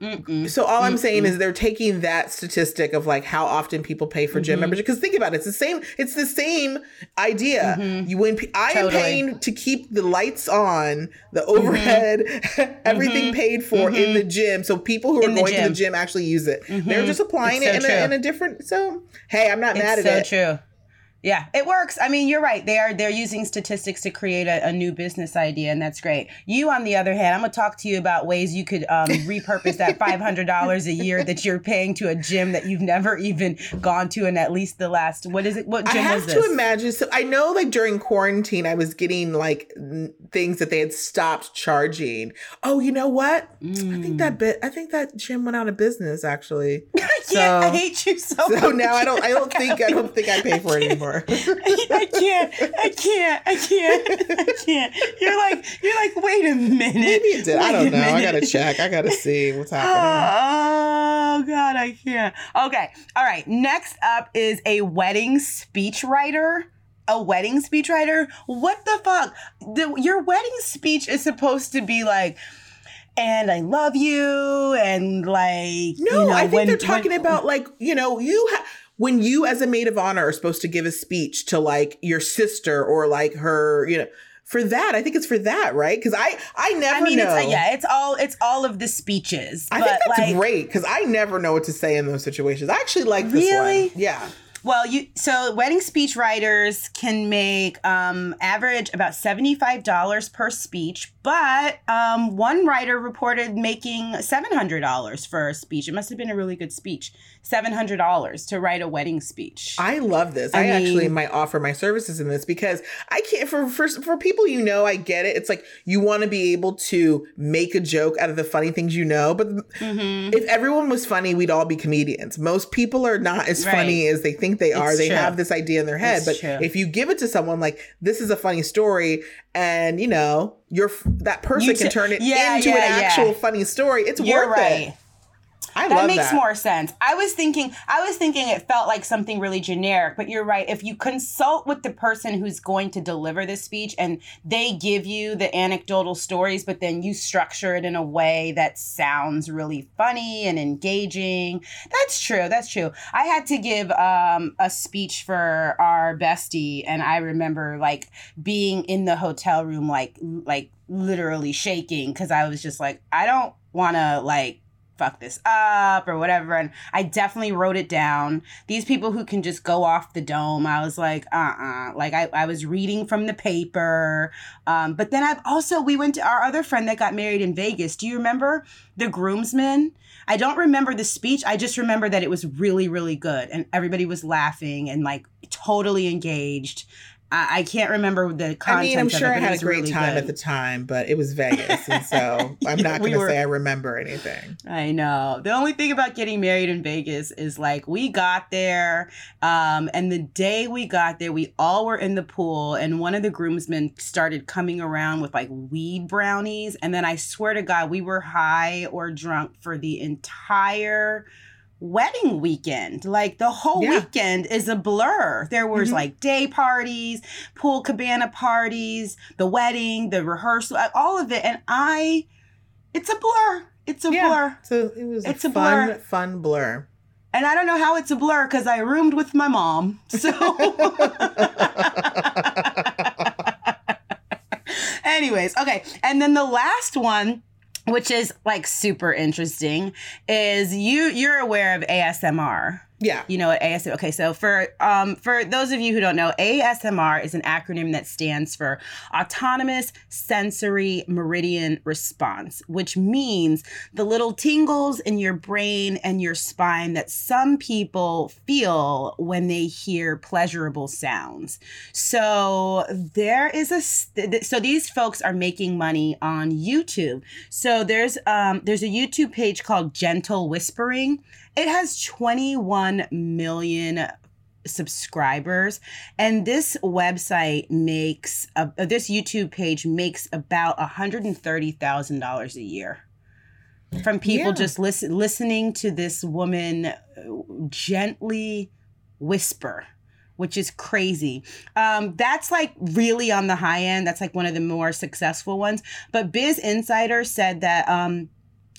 Mm-mm. So all I'm saying is they're taking that statistic of like how often people pay for gym mm-hmm. membership because think about it, it's the same. It's the same idea. Mm-hmm. You when I totally. am paying to keep the lights on, the overhead, mm-hmm. everything paid for in the mm-hmm. gym, so people who are going to the gym actually use it. They're mm-hmm. just applying it's it so in, a, in, a, different. So hey, I'm not it's mad at so it. True. Yeah, it works. I mean, you're right. They are they're using statistics to create a, a, new business idea, and that's great. You, on the other hand, I'm gonna talk to you about ways you could um, repurpose that five hundred dollars a year that you're paying to a gym that you've never even gone to in at least the last what is it? What gym I have to imagine. So I know, like during quarantine, I was getting like n- things that they had stopped charging. Oh, you know what? Mm. I think that bit. I think that gym went out of business. Actually, so, I hate you so. Much. So much. now I don't. I don't think. I don't think I pay for it anymore. I can't. I can't. I can't. I can't. You're like. You're like. Wait a minute. Maybe it did. I don't know. I gotta check. I gotta see what's oh, happening. Oh God, I can't. Okay. All right. Next up is a wedding speechwriter a wedding speechwriter? What the fuck? The, your wedding speech is supposed to be like, and I love you, and like. No, you know, I think when, they're talking when, about like you know you have when you as a maid of honor are supposed to give a speech to like your sister or like her, you know, for that. I think it's for that, right? Because I I never I mean, know. It's, yeah, it's all it's all of the speeches. I think that's like, great because I never know what to say in those situations. I actually like this really? one. Yeah. Well, you so wedding speech writers can make um, average about seventy five dollars per speech, but um, one writer reported making seven hundred dollars for a speech. It must have been a really good speech. Seven hundred dollars to write a wedding speech. I love this. I, I actually might offer my services in this because I can't for for for people you know. I get it. It's like you want to be able to make a joke out of the funny things you know, but Mm-hmm. if everyone was funny, we'd all be comedians. Most people are not as Right. funny as they think they are. It's they true. have this idea in their head, It's but true. if you give it to someone like this is a funny story, and you know you're that person You can turn it yeah, into yeah, an yeah. actual funny story. It's You're worth right. it. I that makes that. more sense. I was thinking I was thinking it felt like something really generic, but you're right. If you consult with the person who's going to deliver the speech and they give you the anecdotal stories, but then you structure it in a way that sounds really funny and engaging. That's true. That's true. I had to give um, a speech for our bestie and I remember like being in the hotel room like like literally shaking cuz I was just like I don't want to like fuck this up or whatever. And I definitely wrote it down. These people who can just go off the dome, I was like, uh uh Like I, I was reading from the paper. Um, but then I've also, we went to our other friend that got married in Vegas. Do you remember the groomsmen? I don't remember the speech. I just remember that it was really, really good. And everybody was laughing and like totally engaged. I, I can't remember the content. I mean, I'm of it, sure I had a great really time good. at the time, but it was Vegas, and so I'm not we going to say I remember anything. I know. The only thing about getting married in Vegas is like we got there, um, and the day we got there, we all were in the pool, and one of the groomsmen started coming around with like weed brownies, and then I swear to God, we were high or drunk for the entire wedding weekend. Like the whole Yeah. weekend is a blur. There was Mhm. like day parties, pool cabana parties, the wedding, the rehearsal, all of it, and I. It's a blur. It's a blur. So it was It's a a fun, blur. fun blur. And I don't know how it's a blur because I roomed with my mom. So, anyways, okay. And then the last one, which is like super interesting, is you you're aware of ASMR. Yeah. You know what ASMR? Okay, so for um for those of you who don't know, ASMR is an acronym that stands for Autonomous Sensory Meridian Response, which means the little tingles in your brain and your spine that some people feel when they hear pleasurable sounds. So there is a s- th- so these folks are making money on YouTube. So there's um there's a YouTube page called Gentle Whispering. It has 21 million subscribers and this website makes uh, this YouTube page makes about $130,000 a year from people Yeah. just listen, listening to this woman uh, gently whisper which is crazy. Um, that's like really on the high end. That's like one of the more successful ones. But Biz Insider said that um,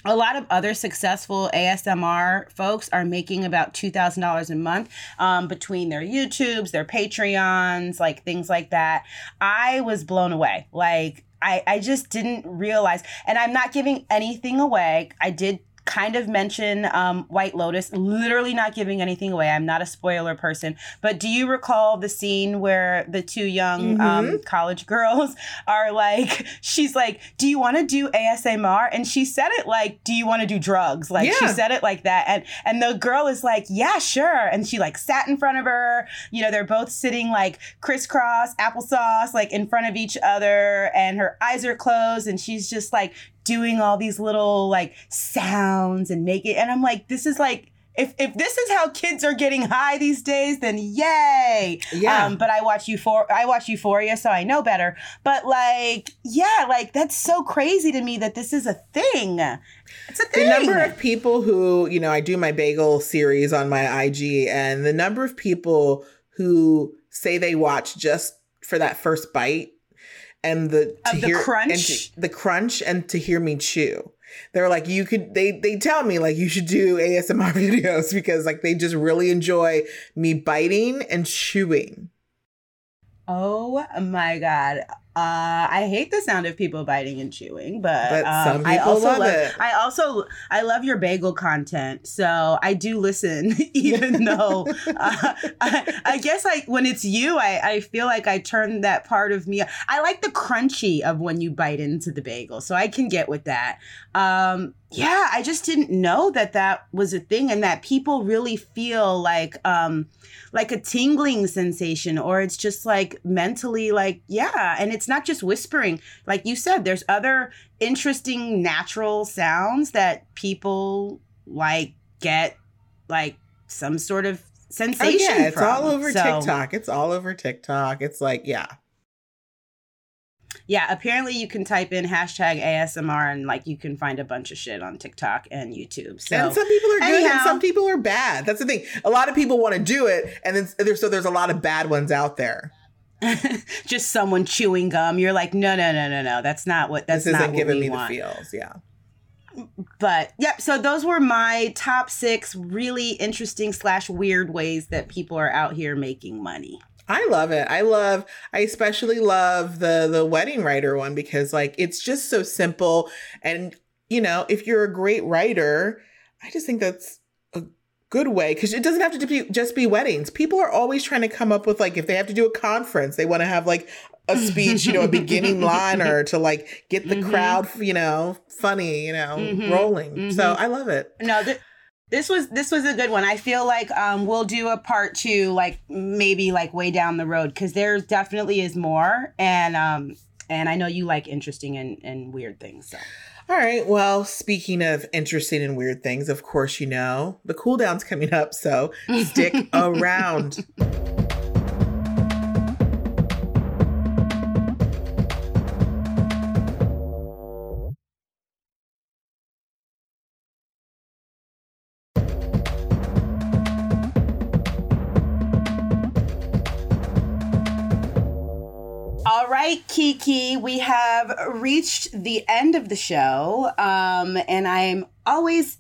a lot of other successful ASMR folks are making about $2,000 a month um, between their YouTubes, their Patreons, like things like that. I was blown away. Like, I, I just didn't realize, and I'm not giving anything away. I did kind of mention um, White Lotus, literally not giving anything away. I'm not a spoiler person. But do you recall the scene where the two young um, college girls are like, she's like, Do you want to do ASMR? And she said it like, Do you want to do drugs? Like she said it like that. And and the girl is like, Yeah, sure. And she like sat in front of her. You know, they're both sitting like crisscross, applesauce, like in front of each other, and her eyes are closed, and she's just like doing all these little like sounds and make it. And I'm like, this is like. If, if this is how kids are getting high these days, then yay! Yeah. Um, but I watch Euphoria. I watch Euphoria, so I know better. But like, yeah, like that's so crazy to me that this is a thing. It's a thing. the number of people who you know i do my bagel series on my ig and the number of people who say they watch just for that first bite and the to Of hear and crunch? to- the crunch and to hear me chew they're like you could they they tell me like you should do asmr videos because like they just really enjoy me biting and chewing Oh my god. Uh, I hate the sound of people biting and chewing, but, But um, I also love love it. I also I love your bagel content, so I do listen, even though uh, I, I guess I when it's you, I I feel like I turn that part of me. I like the crunchy of when you bite into the bagel, so I can get with that. Um, yeah, I just didn't know that that was a thing, and that people really feel like um like a tingling sensation or it's just like mentally like yeah and it's not just whispering like you said there's other interesting natural sounds that people like get like some sort of Oh, sensation yeah, it's from. all over So, TikTok. It's all over TikTok. It's like, yeah. Yeah apparently you can type in hashtag asmr and like you can find a bunch of shit on tiktok and youtube so and some people are good and some people are bad. That's the thing. A lot of people want to do it, and then there's so there's a lot of bad ones out there. just someone chewing gum you're like no no no no no that's not what that's this not isn't giving me want. the feels. Yeah. but yep so those were my top six really interesting slash weird ways that people are out here making money I love it. I love I especially love the the wedding writer one because like it's just so simple and you know, if you're a great writer, I just think that's a good way cuz it doesn't have to be just be weddings. People are always trying to come up with like if they have to do a conference, they want to have like a speech, you know, a beginning liner to like get the Mhm. crowd, you know, funny, you know, Mhm. rolling. So Mhm. I love it. no th- this was this was a good one i feel like um we'll do a part two like maybe like way down the road because there definitely is more and um and i know you like interesting and, and weird things so All right. Well, speaking of interesting and weird things, of course, you know, the cool down's coming up. So stick around. Right, Kiki, we have reached the end of the show. Um, and I'm always,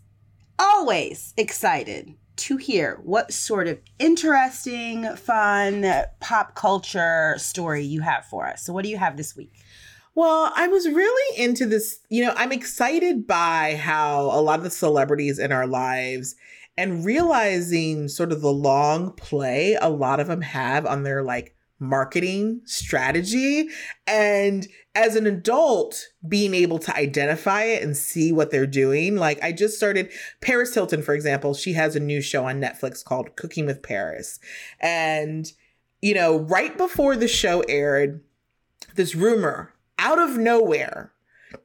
always excited to hear what sort of interesting, fun pop culture story you have for us. So, what do you have this week? Well, I was really into this. You know, I'm excited by how a lot of the celebrities in our lives and realizing sort of the long play a lot of them have on their like marketing strategy. And as an adult, being able to identify it and see what they're doing. Like, I just started Paris Hilton, for example, she has a new show on Netflix called Cooking with Paris. And, you know, right before the show aired, this rumor out of nowhere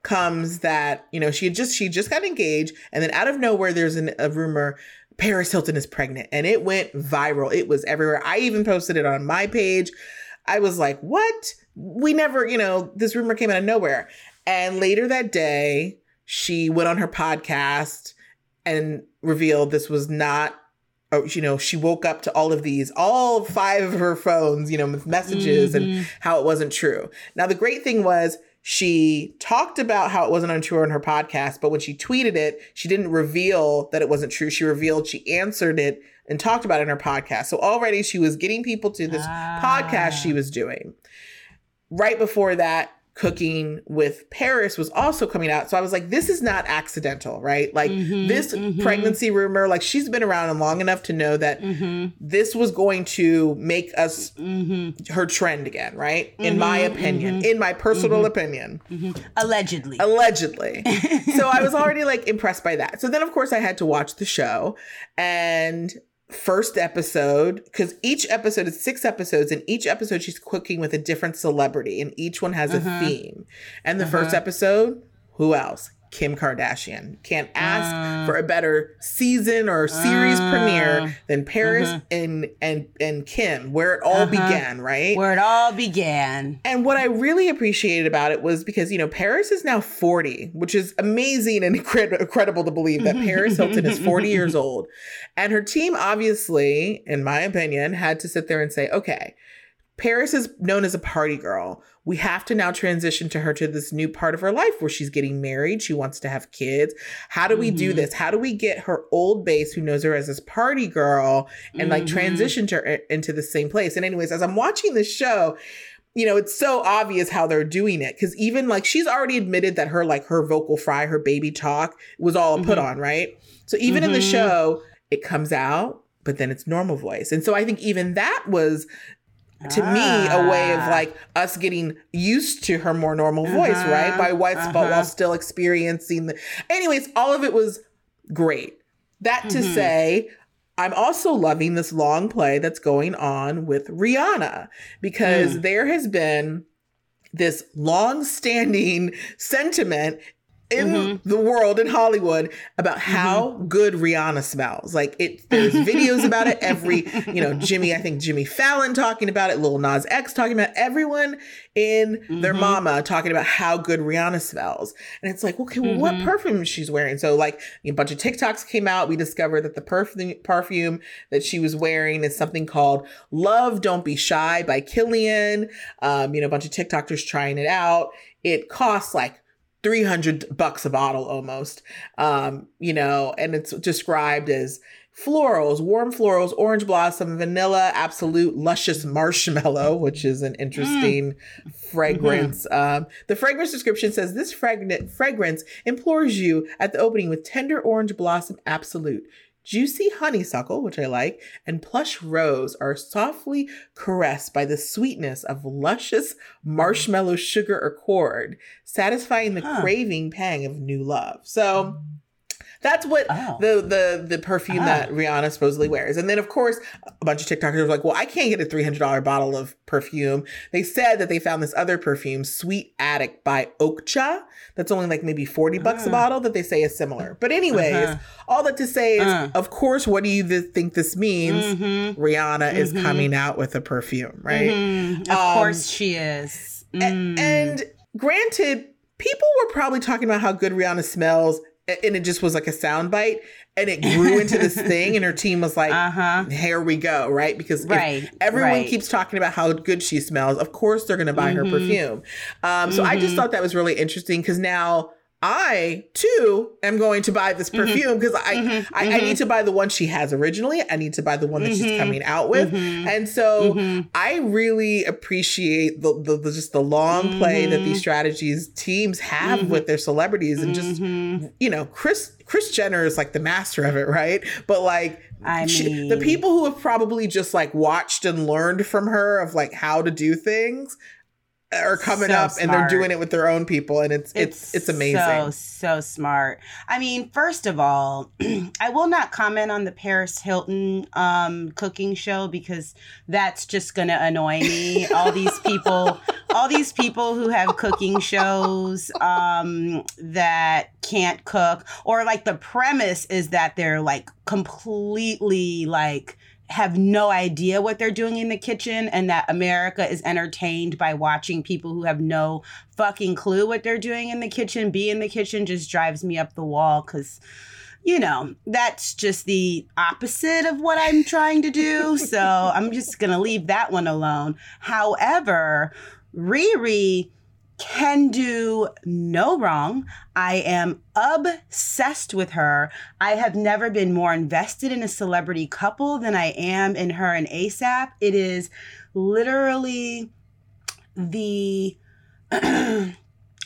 comes that you know she just she just got engaged and then out of nowhere there's an, a rumor paris hilton is pregnant and it went viral. It was everywhere. I even posted it on my page. I was like what? We never you know this rumor came out of nowhere. And later that day she went on her podcast and revealed this was not oh, you know, she woke up to all of these, all five of her phones, you know, with messages and mm-hmm. how it wasn't true. Now, the great thing was she talked about how it wasn't untrue on her podcast, but when she tweeted it, she didn't reveal that it wasn't true. She revealed she answered it and talked about it in her podcast. So already she was getting people to this ah. podcast she was doing. Right before that, cooking with Paris was also coming out. So I was like, this is not accidental, right? Like Mhm, this mhm. pregnancy rumor, like she's been around long enough to know that Mm-hmm. this was going to make us Mm-hmm. her trend again, right? In my Mhm, opinion, mhm. in my personal opinion, Allegedly. allegedly. so I was already like impressed by that. So then, of course, I had to watch the show and first episode because each episode is six episodes and each episode she's cooking with a different celebrity and each one has a mm-hmm. theme. And the first mm-hmm. episode who else kim kardashian. Can't ask ah. for a better season or series ah. premiere than paris mm-hmm. and and and kim where it all uh-huh. began right? Where it all began. and what I really appreciated about it was because, you know, Paris is now 40, which is amazing and incred- incredible to believe that Paris Hilton is 40 years old. And her team, obviously, in my opinion, had to sit there and say, okay, Paris is known as a party girl. We have to now transition to her to this new part of her life where she's getting married. She wants to have kids. How do we do mm-hmm. this? How do we get her old base who knows her as this party girl and like mm-hmm. transition to her into the same place? And anyways, as I'm watching this show, you know, it's so obvious how they're doing it because even like she's already admitted that her like her vocal fry, her baby talk was all put Mm-hmm. on, right? So even in the mm-hmm. show, it comes out, but then it's normal voice. And so I think even that was to me a way of Ah. like us getting used to her more normal voice, right? By while, uh-huh. while still experiencing the anyways, all of it was great. That to Mm-hmm. say, I'm also loving this long play that's going on with Rihanna because Mm. there has been this long-standing sentiment in Mm-hmm. the world in Hollywood about how good Rihanna smells. Like it there's videos about it every, you know, Jimmy, I think Jimmy Fallon talking about it, Lil Nas X talking about it, everyone in their Mm-hmm. mama talking about how good Rihanna smells. And it's like, okay, well, what Mm-hmm. perfume she's wearing? So like a bunch of TikToks came out. We discovered that the perfume perfume that she was wearing is something called Love Don't Be Shy by Kilian. Um, you know, a bunch of TikTokers trying it out. It costs like 300 bucks a bottle almost. Um, you know, and it's described as florals, warm florals, orange blossom, vanilla, absolute luscious marshmallow, which is an interesting fragrance. Um, the fragrance description says this fragna- fragrance implores you at the opening with tender orange blossom absolute. Juicy honeysuckle, which I like, and plush rose are softly caressed by the sweetness of luscious marshmallow sugar accord, satisfying the Huh. craving pang of new love. So mm. That's what Oh. the the the perfume Ah. that Rihanna supposedly wears. And then of course, a bunch of TikTokers were like, "Well, I can't get a three hundred dollar bottle of perfume." They said that they found this other perfume, Sweet Attic by Okcha, that's only like maybe forty bucks a bottle. That they say is similar. But anyways, Uh-huh. all that to say is, Uh. of course, what do you th- think this means? Mm-hmm. Rihanna is coming out with a perfume, right? Mhm. Of Um, course she is. A- Mm. And granted, people were probably talking about how good Rihanna smells, a- and it just was like a soundbite, and it grew into this thing, and her team was like, Uh-huh. "Here we go!" Right? Because Right, everyone right. keeps talking about how good she smells. Of course, they're going to buy her Mhm. perfume. Um, so I just Mhm. thought that was really interesting because now. I too am going to buy this perfume because I, Mhm. I I need to buy the one she has originally. I need to buy the one that she's Mhm. coming out with, Mhm. and so. I really appreciate the, the, the just the long play that these strategies teams have with their celebrities and just you know Kris Kris Jenner is like the master of it right but like I she- the people who have probably just like watched and learned from her of like how to do things are coming So up and they're doing it with their own people and it's it's it's, amazing So so smart. I mean, first of all, I will not comment on the Paris Hilton um, cooking show because that's just gonna annoy me. all these people, all these people who have cooking shows um, that can't cook, or like the premise is that they're like completely like have no idea what they're doing in the kitchen and that America is entertained by watching people who have no fucking clue what they're doing in the kitchen be in the kitchen just drives me up the wall cuz you know, that's just the opposite of what I'm trying to do. So I'm just going to leave that one alone. However, Riri can do no wrong. I am obsessed with her. I have never been more invested in a celebrity couple than I am in her and ASAP. It is literally the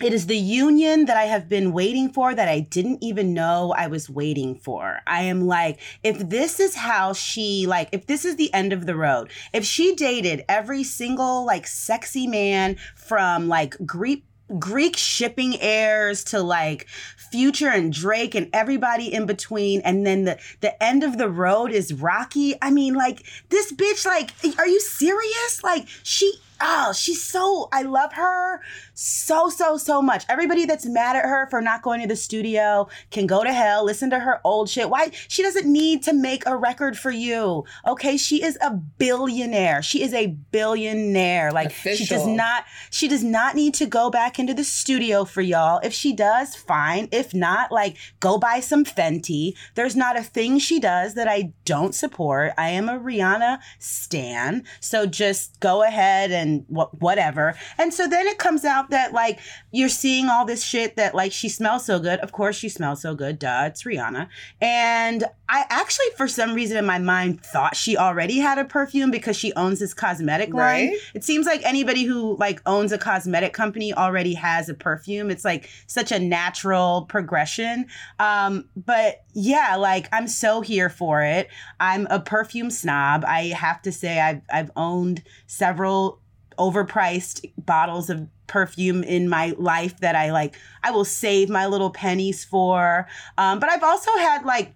it is the union that I have been waiting for that I didn't even know I was waiting for. I am like, if this is how she, like, if this is the end of the road, if she dated every single, like, sexy man from, like, Greek. Greek shipping heirs to like Future and Drake and everybody in between, and then the the end of the road is Rocky. I mean, like this bitch, like, are you serious? Like she, oh, she's so. I love her so so so much. Everybody that's mad at her for not going to the studio can go to hell. Listen to her old shit. Why she doesn't need to make a record for you? Okay, she is a billionaire. She is a billionaire. Like she does not. She does not need to go back into the studio for y'all. If she does, fine. If not, like go buy some Fenty. There's not a thing she does that I don't support. I am a Rihanna stan. So just go ahead and and what whatever. And so then it comes out that like you're seeing all this shit that like she smells so good. Of course she smells so good. Duh, it's Rihanna. And I actually for some reason in my mind thought she already had a perfume because she owns this cosmetic line. Right. It seems like anybody who like owns a cosmetic company already has a perfume. It's like such a natural progression. Um, but yeah, like I'm so here for it. I'm a perfume snob. I have to say I've I've owned several overpriced bottles of perfume in my life that I like I will save my little pennies for. Um, but I've also had like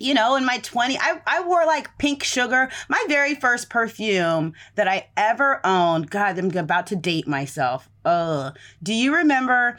you know, in my 20, I, I wore like pink sugar. My very first perfume that I ever owned. God, I'm about to date myself. Ugh. Do you remember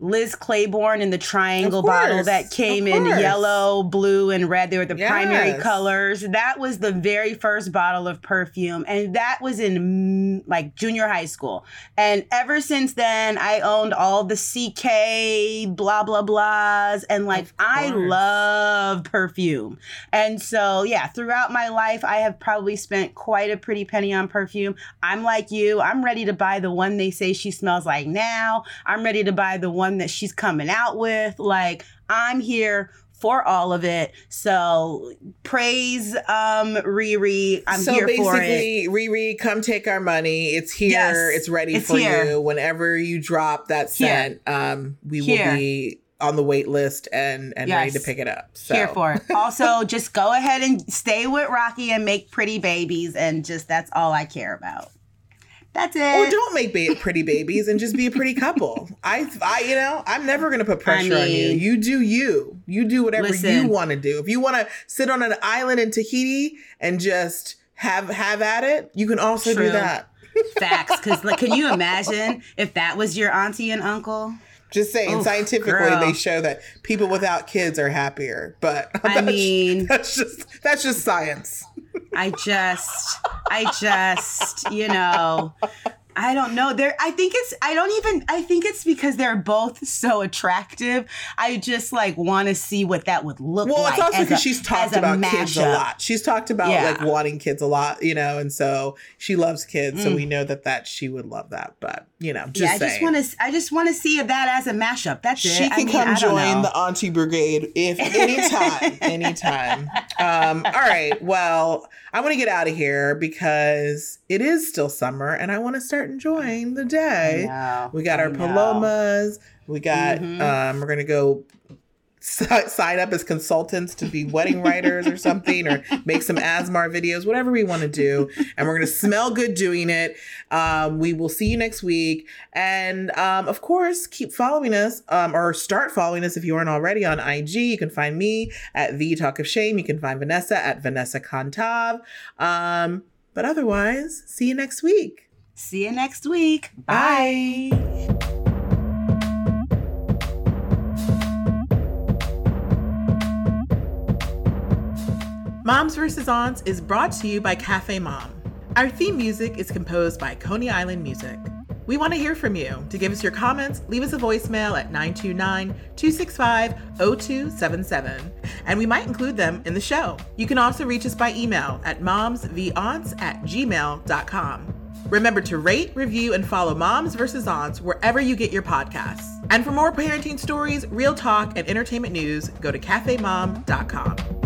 Liz Claiborne in the triangle bottle that came in yellow, blue, and red? They were the primary colors. That was the very first bottle of perfume. And that was in mm, like junior high school. And ever since then, I owned all the CK, blah, blah, blahs. And like, I love perfume. And so, yeah, throughout my life, I have probably spent quite a pretty penny on perfume. I'm like you. I'm ready to buy the one they say she smells like now. I'm ready to buy the one that she's coming out with. Like, I'm here for all of it. So praise um Riri. I'm so here for it. So basically, Riri, come take our money. It's here. Yes, it's ready it's for here. you. Whenever you drop that scent, um, we Here. will be on the wait list and and ready to pick it up. So. Here for it. Also, just go ahead and stay with Rocky and make pretty babies, and just that's all I care about. That's it. Or don't make ba- pretty babies and just be a pretty couple. I, I, you know, I'm never gonna put pressure on you. You do you. You do whatever you want to do. If you want to sit on an island in Tahiti and just have have at it, you can also do that. Facts. Because like, can you imagine if that was your auntie and uncle? Just saying, Oof, scientifically, girl. they show that people without kids are happier. But I mean- that's just that's just science. I just, I just, you know, I don't know. There, I think it's. I don't even. I think it's because they're both so attractive. I just like want to see what that would look Well, like. it's also because she's talked about kids a lot. She's talked about Yeah. like wanting kids a lot, you know, and so she loves kids. So Mm. we know that that she would love that. But you know, just yeah, I saying. just want to. I just want to see that as a mashup. That's it. she I can mean, come I join know. the Auntie Brigade if anytime, anytime. Um, all right. Well, I want to get out of here because it is still summer and I want to start enjoying the day. Know, We got I our know. palomas. We got. Mhm. Um, we're gonna go si- sign up as consultants to be wedding writers or something, or make some ASMR videos, whatever we want to do. And we're gonna smell good doing it. Um, we will see you next week, and um, of course, keep following us, um, or start following us if you aren't already on IG. You can find me at the Talk of Shame. You can find Vanessa at Vanessa Contav. Um, but otherwise, see you next week. See you next week. Bye. Moms vs. Aunts is brought to you by Cafe Mom. Our theme music is composed by Coney Island Music. We want to hear from you. To give us your comments, leave us a voicemail at 929 265 0277, and we might include them in the show. You can also reach us by email at momsvaunts at gmail.com. Remember to rate, review, and follow Moms vs. Aunts wherever you get your podcasts. And for more parenting stories, real talk, and entertainment news, go to cafemom.com.